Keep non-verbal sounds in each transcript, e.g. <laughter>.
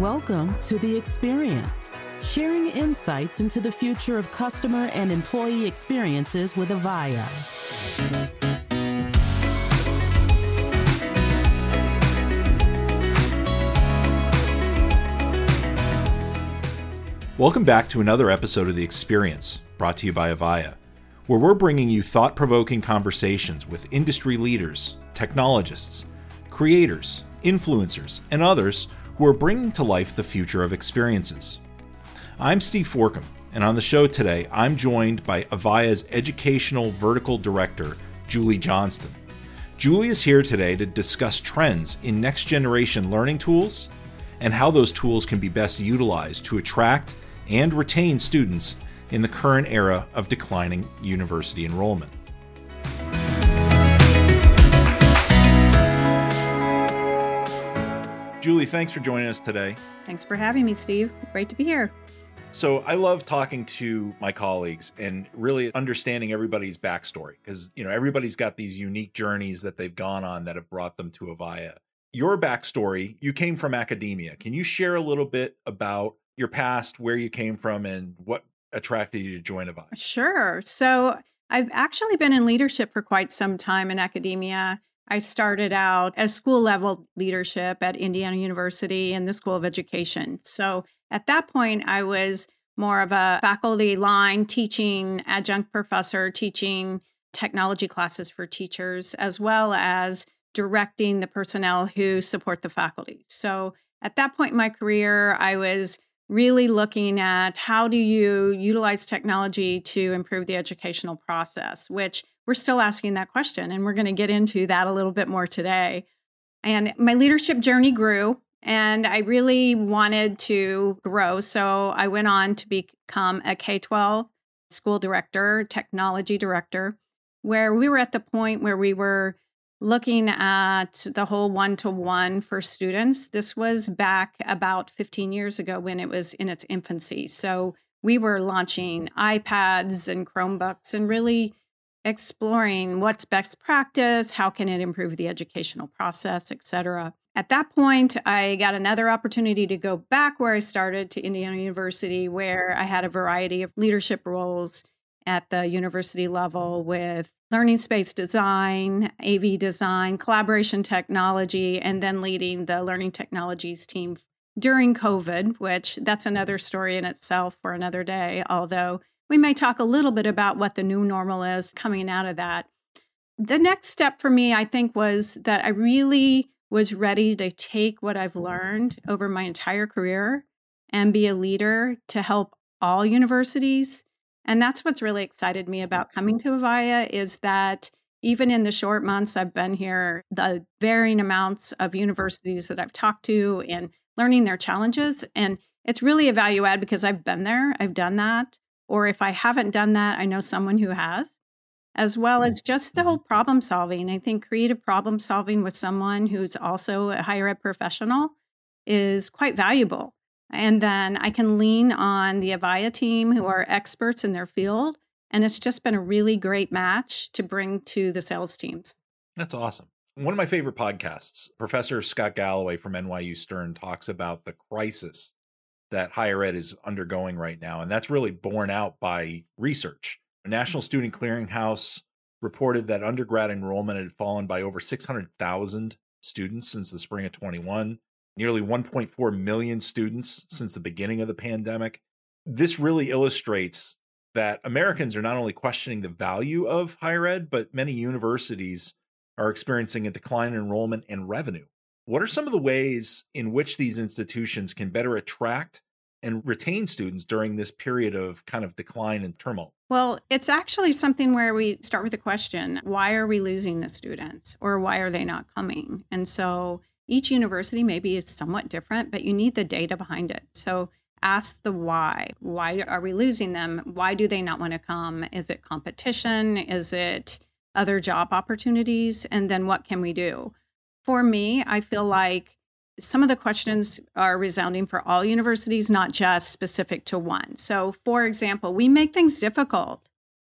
Welcome to The Experience, sharing insights into the future of customer and employee experiences with Avaya. Welcome back to another episode of The Experience, brought to you by Avaya, where we're bringing you thought provoking conversations with industry leaders, technologists, creators, influencers, and others who are bringing to life the future of experiences. I'm Steve Forcum, and on the show today, I'm joined by Avaya's Educational Vertical Director, Julie Johnston. Julie is here today to discuss trends in next generation learning tools and how those tools can be best utilized to attract and retain students in the current era of declining university enrollment. Julie, thanks for joining us today. Thanks for having me, Steve. Great to be here. So, I love talking to my colleagues and really understanding everybody's backstory because, you know, everybody's got these unique journeys that they've gone on that have brought them to Avaya. Your backstory, you came from academia. Can you share a little bit about your past, where you came from, and what attracted you to join Avaya? Sure. So, I've actually been in leadership for quite some time in academia. I started out as school level leadership at Indiana University in the School of Education. So at that point, I was more of a faculty line teaching adjunct professor, teaching technology classes for teachers, as well as directing the personnel who support the faculty. So at that point in my career, I was really looking at how do you utilize technology to improve the educational process, which we're still asking that question. And we're going to get into that a little bit more today. And my leadership journey grew and I really wanted to grow. So I went on to become a K 12 school director, technology director, where we were at the point where we were looking at the whole one to one for students. This was back about 15 years ago when it was in its infancy. So we were launching iPads and Chromebooks and really exploring what's best practice, how can it improve the educational process, et cetera. At that point, I got another opportunity to go back where I started to Indiana University, where I had a variety of leadership roles at the university level with learning space design, AV design, collaboration technology, and then leading the learning technologies team during COVID, which that's another story in itself for another day, although we may talk a little bit about what the new normal is coming out of that. The next step for me, I think, was that I really was ready to take what I've learned over my entire career and be a leader to help all universities and that's what's really excited me about coming to Avaya is that even in the short months I've been here, the varying amounts of universities that I've talked to and learning their challenges. And it's really a value add because I've been there, I've done that. Or if I haven't done that, I know someone who has, as well as just the whole mm-hmm. problem solving. I think creative problem solving with someone who's also a higher ed professional is quite valuable. And then I can lean on the Avaya team who are mm-hmm. experts in their field. And it's just been a really great match to bring to the sales teams. That's awesome. One of my favorite podcasts, Professor Scott Galloway from NYU Stern talks about the crisis that higher ed is undergoing right now. And that's really borne out by research. A National mm-hmm. Student Clearinghouse reported that undergrad enrollment had fallen by over 600,000 students since the spring of 21 nearly 1.4 million students since the beginning of the pandemic. This really illustrates that Americans are not only questioning the value of higher ed, but many universities are experiencing a decline in enrollment and revenue. What are some of the ways in which these institutions can better attract and retain students during this period of kind of decline and turmoil? Well, it's actually something where we start with the question why are we losing the students or why are they not coming? And so each university maybe is somewhat different, but you need the data behind it. So ask the why. Why are we losing them? Why do they not want to come? Is it competition? Is it other job opportunities? And then what can we do? For me, I feel like some of the questions are resounding for all universities, not just specific to one. So, for example, we make things difficult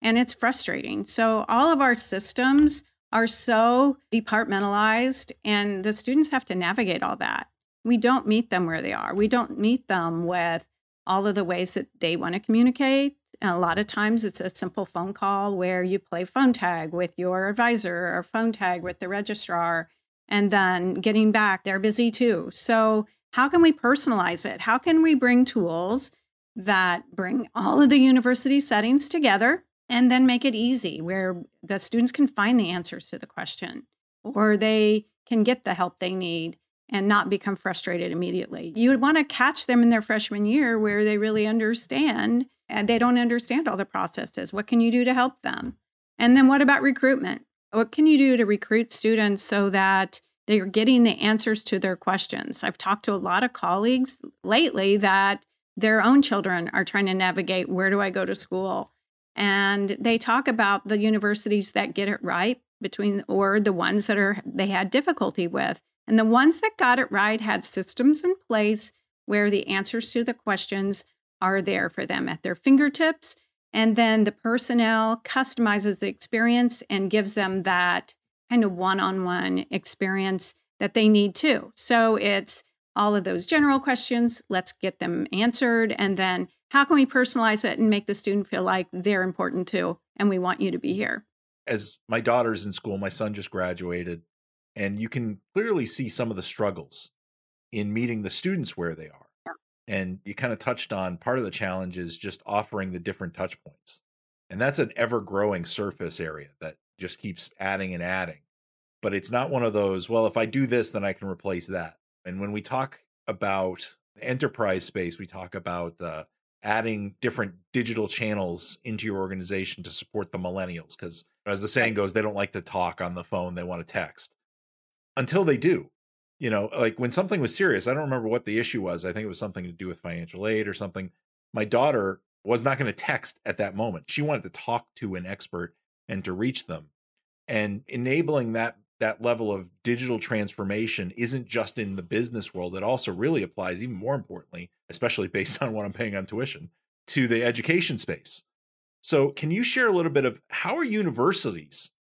and it's frustrating. So, all of our systems are so departmentalized and the students have to navigate all that. we don't meet them where they are. We don't meet them with all of the ways that they want to communicate. A lot of times it's a simple phone call where you play phone tag with your advisor or phone tag with the registrar, and then getting back, they're busy too. So, how can we personalize it? How can we bring tools that bring all of the university settings together and then make it easy where the students can find the answers to the question or they can get the help they need and not become frustrated immediately. You would want to catch them in their freshman year where they really understand and they don't understand all the processes. What can you do to help them? And then what about recruitment? What can you do to recruit students so that they're getting the answers to their questions? I've talked to a lot of colleagues lately that their own children are trying to navigate where do I go to school? And they talk about the universities that get it right between or the ones that are they had difficulty with. And the ones that got it right had systems in place where the answers to the questions are there for them at their fingertips. And then the personnel customizes the experience and gives them that kind of one on one experience that they need too. So it's all of those general questions. Let's get them answered. And then how can we personalize it and make the student feel like they're important too? And we want you to be here. As my daughter's in school, my son just graduated, and you can clearly see some of the struggles in meeting the students where they are. And you kind of touched on part of the challenge is just offering the different touch points. And that's an ever growing surface area that just keeps adding and adding. But it's not one of those, well, if I do this, then I can replace that. And when we talk about enterprise space, we talk about uh, adding different digital channels into your organization to support the millennials. Because as the saying goes, they don't like to talk on the phone, they want to text until they do. You know, like when something was serious, I don't remember what the issue was. I think it was something to do with financial aid or something. My daughter was not going to text at that moment. She wanted to talk to an expert and to reach them. And enabling that that level of digital transformation isn't just in the business world. It also really applies, even more importantly, especially based <laughs> on what I'm paying on tuition, to the education space. So, can you share a little bit of how are universities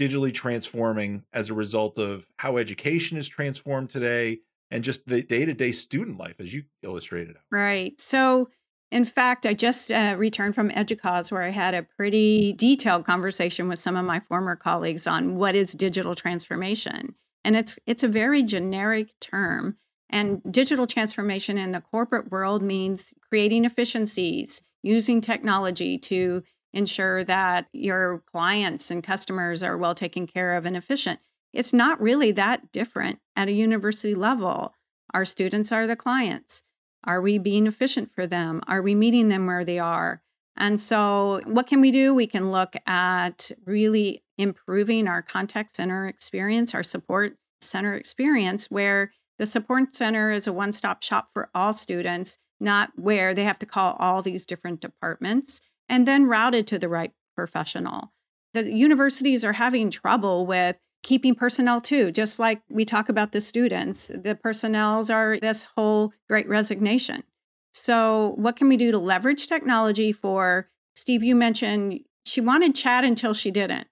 digitally transforming as a result of how education is transformed today and just the day to day student life, as you illustrated? Right. So, in fact, I just uh, returned from EDUCAUSE where I had a pretty detailed conversation with some of my former colleagues on what is digital transformation. And it's it's a very generic term. And digital transformation in the corporate world means creating efficiencies, using technology to ensure that your clients and customers are well taken care of and efficient. It's not really that different at a university level. Our students are the clients. Are we being efficient for them? Are we meeting them where they are? And so, what can we do? We can look at really improving our contact center experience, our support center experience, where the support center is a one stop shop for all students, not where they have to call all these different departments and then routed to the right professional. The universities are having trouble with keeping personnel too, just like we talk about the students. The personnels are this whole great resignation. So, what can we do to leverage technology for? Steve, you mentioned she wanted chat until she didn't.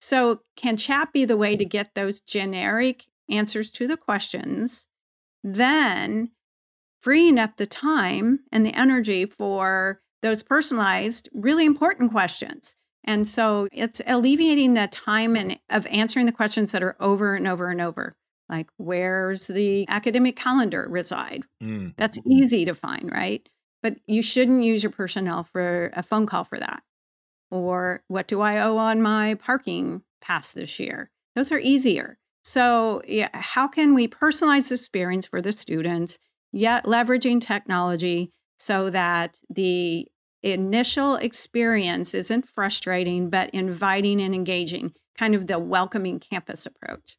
So, can chat be the way to get those generic answers to the questions, then freeing up the time and the energy for those personalized, really important questions? And so it's alleviating the time and of answering the questions that are over and over and over. Like, where's the academic calendar reside? Mm. That's mm-hmm. easy to find, right? But you shouldn't use your personnel for a phone call for that. Or what do I owe on my parking pass this year? Those are easier. So, yeah, how can we personalize the experience for the students, yet leveraging technology so that the initial experience isn't frustrating, but inviting and engaging, kind of the welcoming campus approach.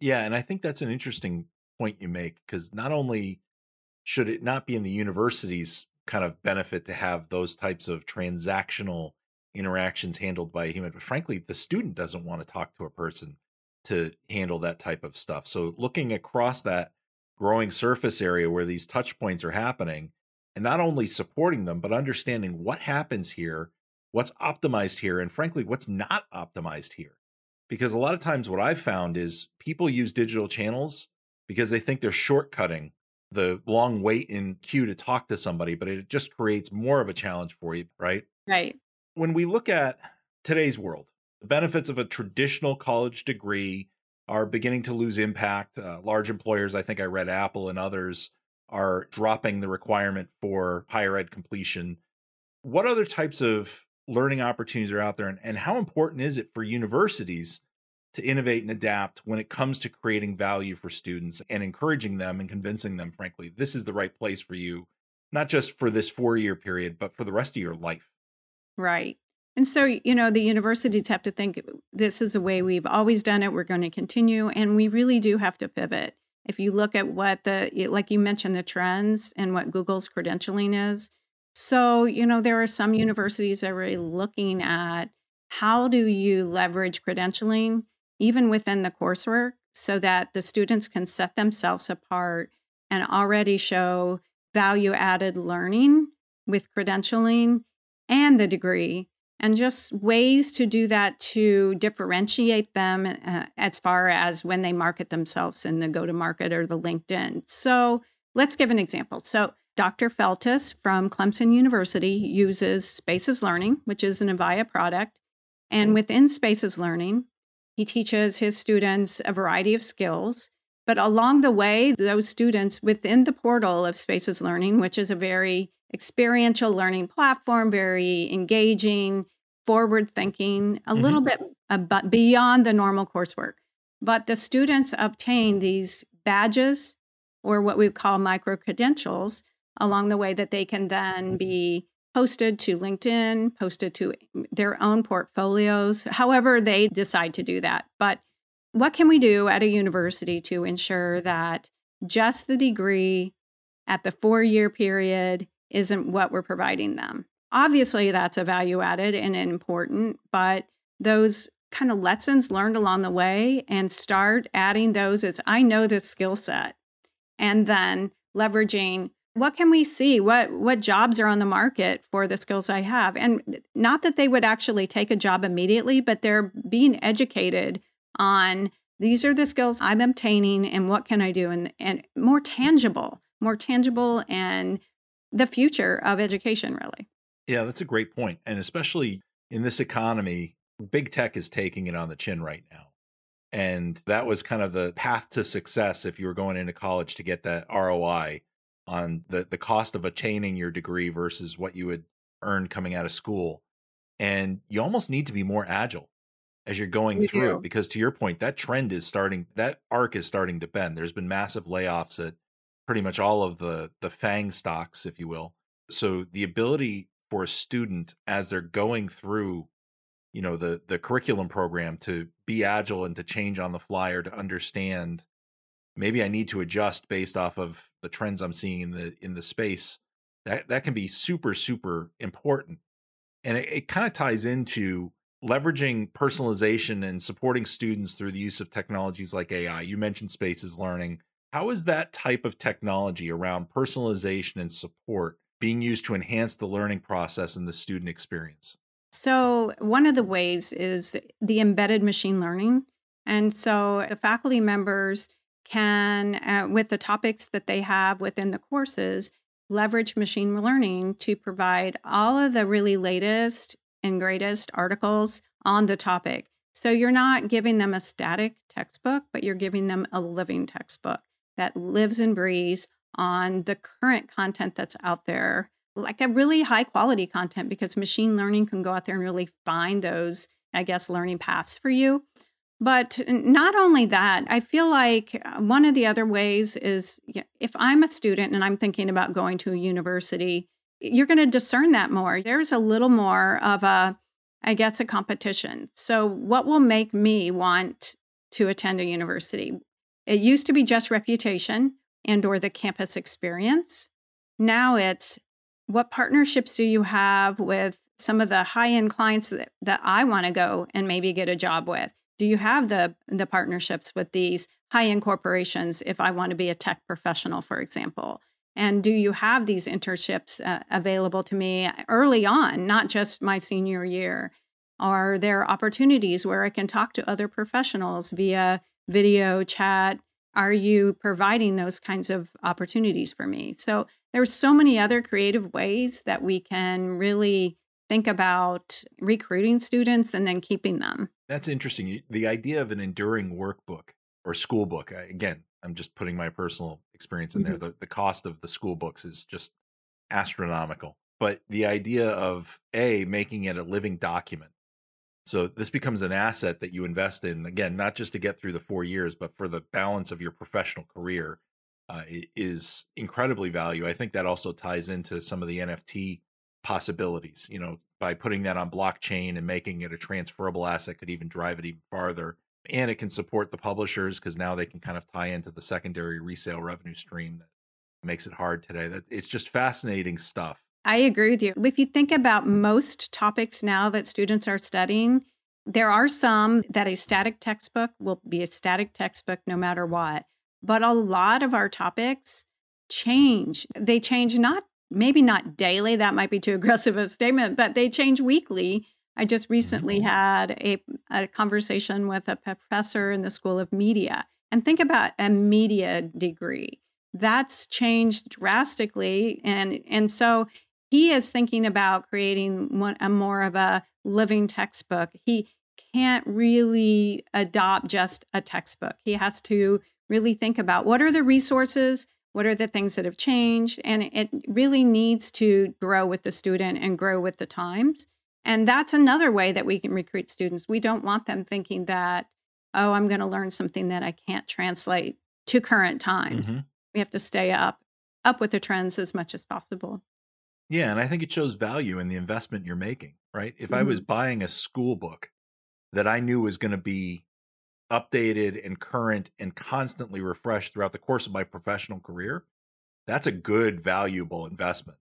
Yeah. And I think that's an interesting point you make because not only should it not be in the university's kind of benefit to have those types of transactional interactions handled by a human, but frankly, the student doesn't want to talk to a person to handle that type of stuff. So looking across that growing surface area where these touch points are happening and not only supporting them, but understanding what happens here, what's optimized here, and frankly, what's not optimized here. Because a lot of times, what I've found is people use digital channels because they think they're shortcutting the long wait in queue to talk to somebody, but it just creates more of a challenge for you, right? Right. When we look at today's world, the benefits of a traditional college degree are beginning to lose impact. Uh, large employers, I think I read Apple and others, are dropping the requirement for higher ed completion. What other types of learning opportunities are out there, and, and how important is it for universities to innovate and adapt when it comes to creating value for students and encouraging them and convincing them, frankly, this is the right place for you, not just for this four year period, but for the rest of your life? Right. And so, you know, the universities have to think this is the way we've always done it. We're going to continue. And we really do have to pivot. If you look at what the, like you mentioned, the trends and what Google's credentialing is. So, you know, there are some mm-hmm. universities that are really looking at how do you leverage credentialing even within the coursework so that the students can set themselves apart and already show value added learning with credentialing and the degree and just ways to do that to differentiate them uh, as far as when they market themselves in the go to market or the LinkedIn. So let's give an example. So Dr. Feltus from Clemson University uses Spaces Learning, which is an Avaya product. And within Spaces Learning, he teaches his students a variety of skills. But along the way, those students within the portal of Spaces Learning, which is a very experiential learning platform, very engaging, forward thinking, a mm-hmm. little bit about beyond the normal coursework. But the students obtain these badges or what we call micro credentials along the way that they can then be posted to LinkedIn, posted to their own portfolios, however they decide to do that. But what can we do at a university to ensure that just the degree at the four year period isn't what we're providing them. Obviously, that's a value added and important, but those kind of lessons learned along the way and start adding those as I know this skill set. And then leveraging what can we see? What what jobs are on the market for the skills i have? And not that they would actually take a job immediately but they're being educated on these are the skills i'm obtaining and what can i do? And and more tangible more tangible and the future of education, really. Yeah, that's a great point. And especially in this economy, big tech is taking it on the chin right now. And that was kind of the path to success if you were going into college to get that ROI on the, the cost of attaining your degree versus what you would earn coming out of school. And you almost need to be more agile as you're going we through do. it because to your point that trend is starting that arc is starting to bend there's been massive layoffs at pretty much all of the the fang stocks if you will so the ability for a student as they're going through you know the the curriculum program to be agile and to change on the fly or to understand maybe i need to adjust based off of the trends i'm seeing in the in the space. That that can be super super important. And it, it kind of ties into leveraging personalization and supporting students through the use of technologies like ai you mentioned spaces learning. How is that type of technology around personalization and support being used to enhance the learning process and the student experience? So, one of the ways is the embedded machine learning. And so, the faculty members can, uh, with the topics that they have within the courses, leverage machine learning to provide all of the really latest and greatest articles on the topic. So, you're not giving them a static textbook, but you're giving them a living textbook that lives and breathes on the current content that's out there, like a really high quality content, because machine learning can go out there and really find those, I guess, learning paths for you. But not only that, I feel like uh, one of the other ways is if I'm a student and I'm thinking about going to a university, you're going to discern that more. There's a little more of a, I guess, a competition. So, what will make me want to attend a university? It used to be just reputation and or the campus experience. Now it's what partnerships do you have with some of the high-end clients that, that I want to go and maybe get a job with? Do you have the the partnerships with these high-end corporations if I want to be a tech professional, for example? And do you have these internships uh, available to me early on, not just my senior year? Are there opportunities where I can talk to other professionals via video, chat, are you providing those kinds of opportunities for me? So there's so many other creative ways that we can really think about recruiting students and then keeping them. That's interesting. The idea of an enduring workbook or school book, again, I'm just putting my personal experience in mm-hmm. there. The, the cost of the school books is just astronomical. But the idea of A, making it a living document. So this becomes an asset that you invest in, again, not just to get through the four years, but for the balance of your professional career uh, is incredibly value. I think that also ties into some of the NFT possibilities, you know, by putting that on blockchain and making it a transferable asset could even drive it even farther. And it can support the publishers because now they can kind of tie into the secondary resale revenue stream that makes it hard today. That it's just fascinating stuff. I agree with you. If you think about most topics now that students are studying, there are some that a static textbook will be a static textbook no matter what. But a lot of our topics change. They change not maybe not daily, that might be too <laughs> aggressive a statement, but they change weekly. I just recently mm-hmm. had a, a conversation with a professor in the School of Media. And think about a media degree. That's changed drastically. And, and so he is thinking about creating one, a more of a living textbook. He can't really adopt just a textbook. He has to really think about what are the resources what are the things that have changed? And it really needs to grow with the student and grow with the times. And that's another way that we can recruit students. We don't want them thinking that, oh, I'm going to learn something that I can't translate to current times. Mm-hmm. We have to stay up up with the trends as much as possible. Yeah, and I think it shows value in the investment you're making, right? If mm-hmm. I was mm-hmm. buying a school book that I knew was going to be updated and current and constantly refreshed throughout the course of my professional career, that's a good, valuable investment.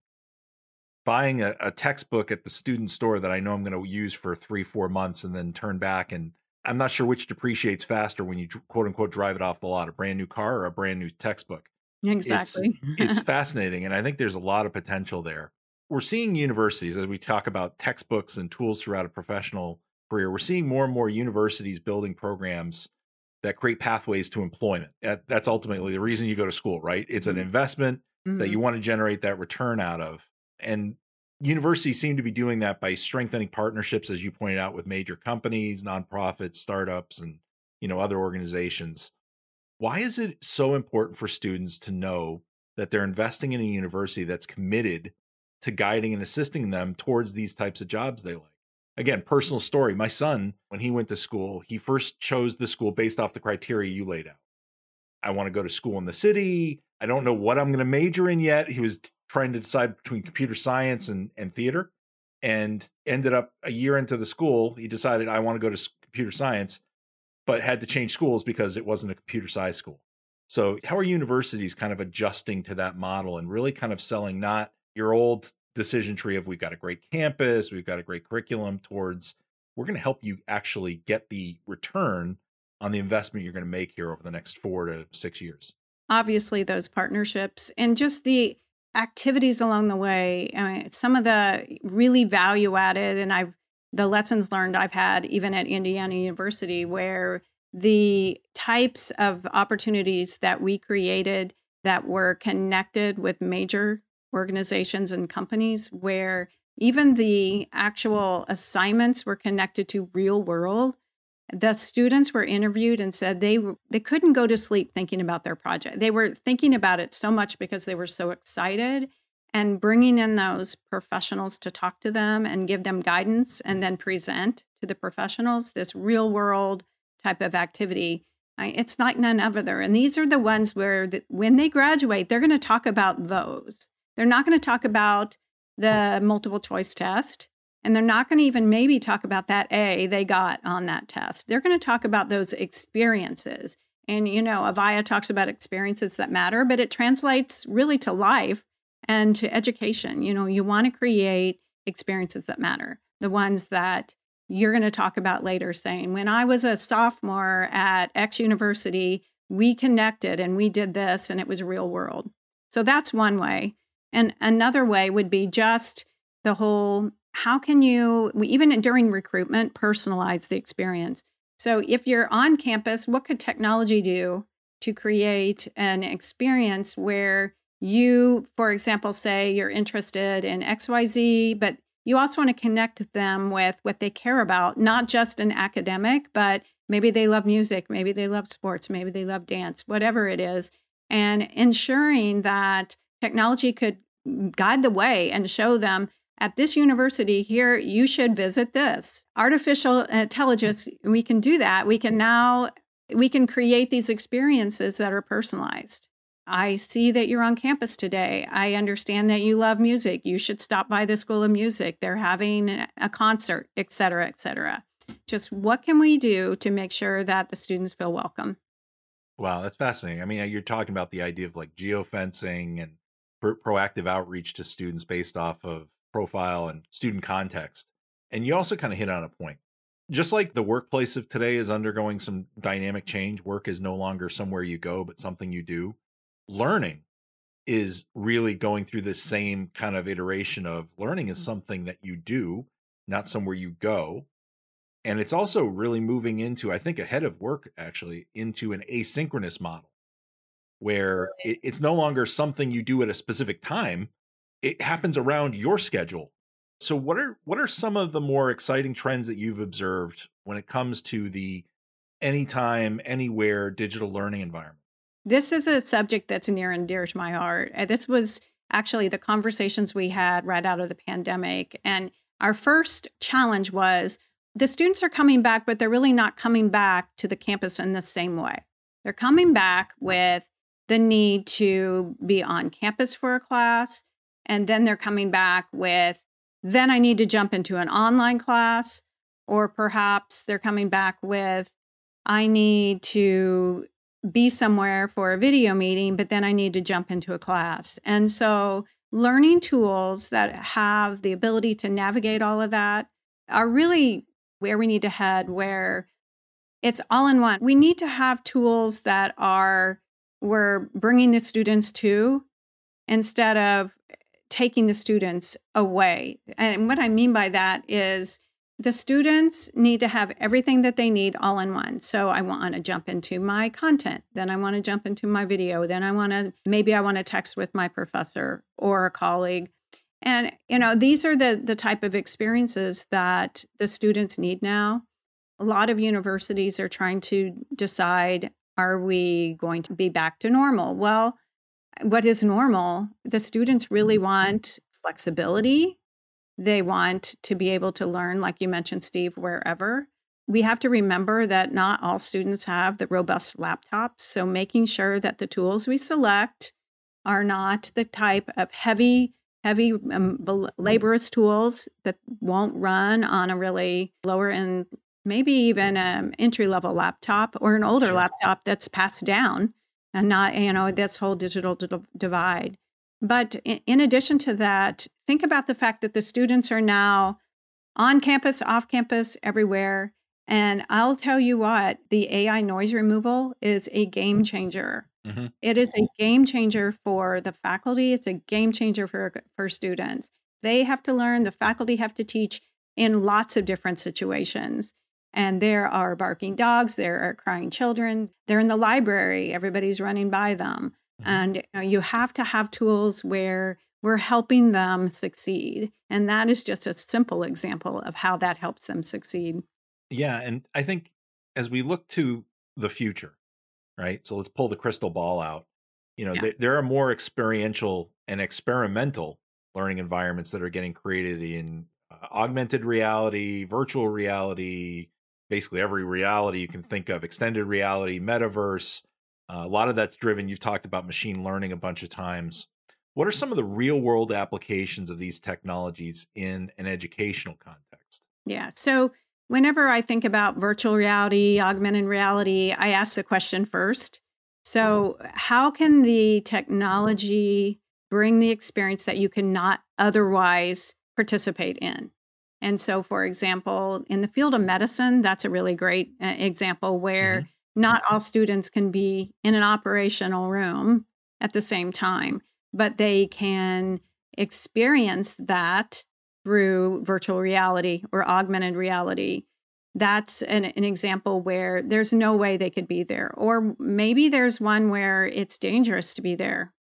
Buying a, a textbook at the student store that I know I'm going to use for three, four months and then turn back and I'm not sure which depreciates faster when you quote unquote drive it off the lot, a brand new car or a brand new textbook. Exactly. It's, it's <laughs> fascinating. And I think there's a lot of potential there. We're seeing universities as we talk about textbooks and tools throughout a professional career, we're seeing more and more universities building programs that create pathways to employment. that's ultimately the reason you go to school, right? It's an mm-hmm. investment mm-hmm. that you want to generate that return out of. And universities seem to be doing that by strengthening partnerships, as you pointed out, with major companies, nonprofits, startups, and you know other organizations. Why is it so important for students to know that they're investing in a university that's committed to guiding and assisting them towards these types of jobs they like? again, personal story. My son, when he went to school, he first chose the school based off the criteria you laid out. I want to go to school in the city. I don't know what I'm going to major in yet. He was trying to decide between computer science and, and theater and ended up a year into the school. He decided I want to go to computer science, but had to change schools because it wasn't a computer science school. So, how are universities kind of adjusting to that model and really kind of selling not your old decision tree of we've got a great campus, we've got a great curriculum towards we're going to help you actually get the return on the investment you're going to make here over the next 4 to 6 years. Obviously those partnerships and just the activities along the way, I mean, some of the really value added and I've the lessons learned I've had even at Indiana University where the types of opportunities that we created that were connected with major organizations and companies where even the actual assignments were connected to real world. The students were interviewed and said they they couldn't go to sleep thinking about their project. They were thinking about it so much because they were so excited and bringing in those professionals to talk to them and give them guidance and then present to the professionals this real world type of activity it's like none other. And these are the ones where the, when they graduate they're going to talk about those they're not going to talk about the multiple choice test. And they're not going to even maybe talk about that A they got on that test. They're going to talk about those experiences. And, you know, Avaya talks about experiences that matter, but it translates really to life and to education. You know, you want to create experiences that matter, the ones that you're going to talk about later, saying, when I was a sophomore at X university, we connected and we did this and it was real world. So that's one way. And another way would be just the whole how can you, even during recruitment, personalize the experience? So if you're on campus, what could technology do to create an experience where you, for example, say you're interested in XYZ, but you also want to connect them with what they care about, not just an academic, but maybe they love music, maybe they love sports, maybe they love dance, whatever it is, and ensuring that technology could guide the way and show them at this university here you should visit this artificial intelligence we can do that we can now we can create these experiences that are personalized I see that you're on campus today. I understand that you love music. You should stop by the School of Music. They're having a concert, et cetera, et cetera. Just what can we do to make sure that the students feel welcome? Wow, that's fascinating. I mean, uh, you're talking about the idea of like geofencing and proactive outreach to students based off of profile and student context. And you also kind of hit on a point. Just like the workplace of today is undergoing some dynamic change, work is no longer somewhere you go, but something you do learning is really going through this same kind of iteration of learning is mm. something that you do, not somewhere you go. And it's also really moving into, I think, ahead of work actually, into an asynchronous model where it, it's no longer something you do at a specific time. It happens around your schedule. So what are what are some of the more exciting trends that you've observed when it comes to the anytime, anywhere digital learning environment? This is a subject that's near and dear to my heart. This was actually the conversations we had right out of the pandemic. And our first challenge was the students are coming back, but they're really not coming back to the campus in the same way. They're coming mm-hmm. back with the need to be on campus for a class. And then they're coming back with, then I need to jump into an online class. Or perhaps they're coming back with, I need to be somewhere for a video meeting, but then I need to jump into a class. And so, learning tools that have the ability to navigate all of that are really where we need to head, where it's all in one. We need to have tools that are we're bringing the students to instead of taking the students away. And what I mean by that is the students need to have everything that they need all in one. So I want to jump into my content, then I want to jump into my video, then I want to maybe I want to text with my professor or a colleague. And you know, these are the the type of experiences that the students need now. A lot of universities are trying to decide are we going to be back to normal? Well, what is normal? The students really want flexibility they want to be able to learn, like you mentioned, Steve, wherever. We have to remember that not all students have the robust laptops. So making sure that the tools we select are not the type of heavy, heavy, um, laborious tools that won't run on a really lower end, maybe even an entry level laptop or an older sure. laptop that's passed down and not, you know, this whole digital divide. But in addition to that, think about the fact that the students are now on campus, off campus, everywhere. And I'll tell you what, the AI noise removal is a game changer. Mm-hmm. It is a game changer for the faculty, it's a game changer for, for students. They have to learn, the faculty have to teach in lots of different situations. And there are barking dogs, there are crying children, they're in the library, everybody's running by them. Mm-hmm. And you, know, you have to have tools where we're helping them succeed. And that is just a simple example of how that helps them succeed. Yeah. And I think as we look to the future, right? So let's pull the crystal ball out. You know, yeah. there, there are more experiential and experimental learning environments that are getting created in uh, augmented reality, virtual reality, basically every reality you can think of, extended reality, metaverse, uh, a lot of that's driven, you've talked about machine learning a bunch of times. What are some of the real world applications of these technologies in an educational context? Yeah. So, whenever I think about virtual reality, augmented reality, I ask the question first. So, how can the technology bring the experience that you cannot otherwise participate in? And so, for example, in the field of medicine, that's a really great uh, example where mm-hmm not all students can be in an operational room at the same time, but they can experience that through virtual reality or augmented reality. that's an, an, example where there's no way they could be there. Or maybe there's one where it's dangerous to be there.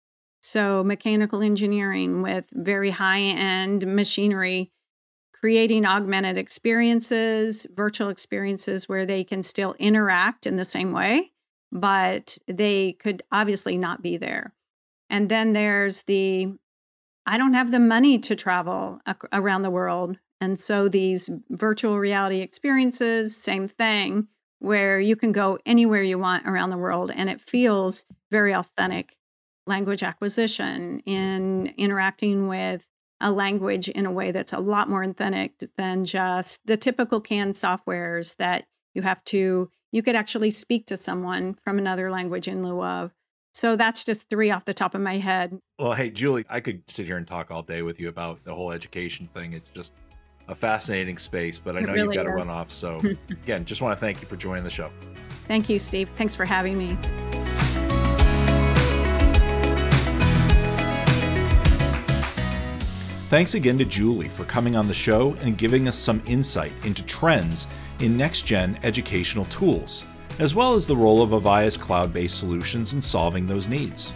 So, mechanical engineering with very high end machinery, creating augmented experiences, virtual experiences where they can still interact in the same way, but they could obviously not be there. And then there's the I don't have the money to travel around the world. And so these virtual reality experiences, same thing, where you can go anywhere you want around the world and it feels very authentic language acquisition, in interacting with a language in a way that's a lot more authentic than just the typical canned softwares that you have to, you could actually speak to someone from another language in lieu of. So that's just three off the top of my head. Well, hey, Julie, I could sit here and talk all day with you about the whole education thing. It's just a fascinating space, but I know really you've got is. to run off. So, <laughs> again, just want to thank you for joining the show. Thank you, Steve. Thanks for having me. Thanks again to Julie for coming on the show and giving us some insight into trends in next gen educational tools, as well as the role of Avaya's cloud based solutions in solving those needs.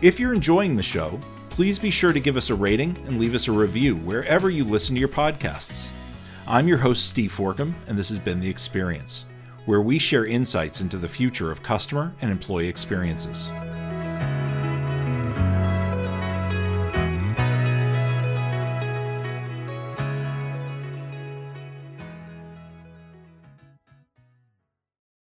If you're enjoying the show, please be sure to give us a rating and leave us a review wherever you listen to your podcasts. I'm your host, Steve Forcum, and this has been The Experience, where we share insights into the future of customer and employee experiences.